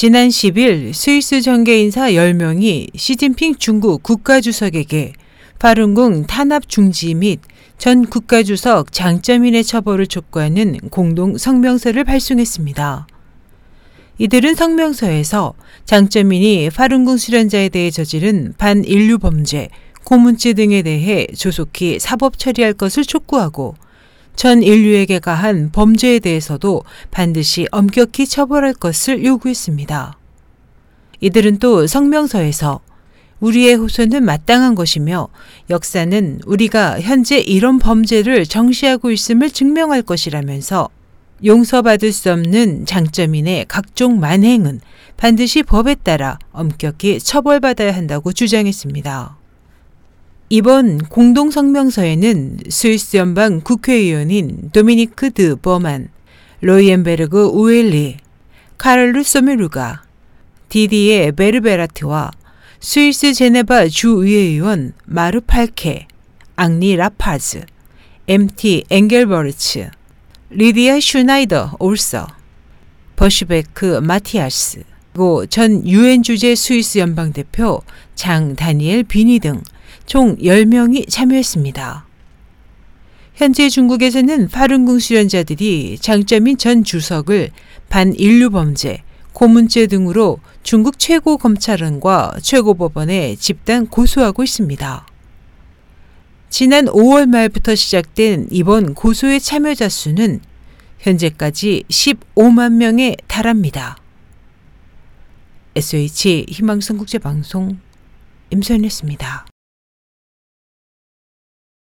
지난 10일 스위스 정계인사 10명이 시진핑 중국 국가주석에게 파룬궁 탄압 중지 및 전 국가주석 장점인의 처벌을 촉구하는 공동 성명서를 발송했습니다. 이들은 성명서에서 장점인이 파룬궁 수련자에 대해 저지른 반인류 범죄, 고문죄 등에 대해 조속히 사법 처리할 것을 촉구하고 전 인류에게 가한 범죄에 대해서도 반드시 엄격히 처벌할 것을 요구했습니다. 이들은 또 성명서에서 우리의 호소는 마땅한 것이며 역사는 우리가 현재 이런 범죄를 정시하고 있음을 증명할 것이라면서 용서받을 수 없는 장점인의 각종 만행은 반드시 법에 따라 엄격히 처벌받아야 한다고 주장했습니다. 이번 공동성명서에는 스위스 연방 국회의원인 도미니크 드 버만, 로이엔베르그 우엘리, 카를루 소메루가, 디디에 베르베라트와 스위스 제네바 주의회의원 마르 팔케, 앙리 라파즈, MT 엥겔버르츠, 리디아 슈나이더 올서, 버슈베크 마티아스, 그리고 전 유엔 주재 스위스 연방 대표 장 다니엘 비니 등 총 10명이 참여했습니다. 현재 중국에서는 파룬궁 수련자들이 장점인 전 주석을 반인류 범죄, 고문죄 등으로 중국 최고 검찰원과 최고 법원에 집단 고소하고 있습니다. 지난 5월 말부터 시작된 이번 고소의 참여자 수는 현재까지 15만 명에 달합니다. SH 희망성 국제방송 임소연이었습니다.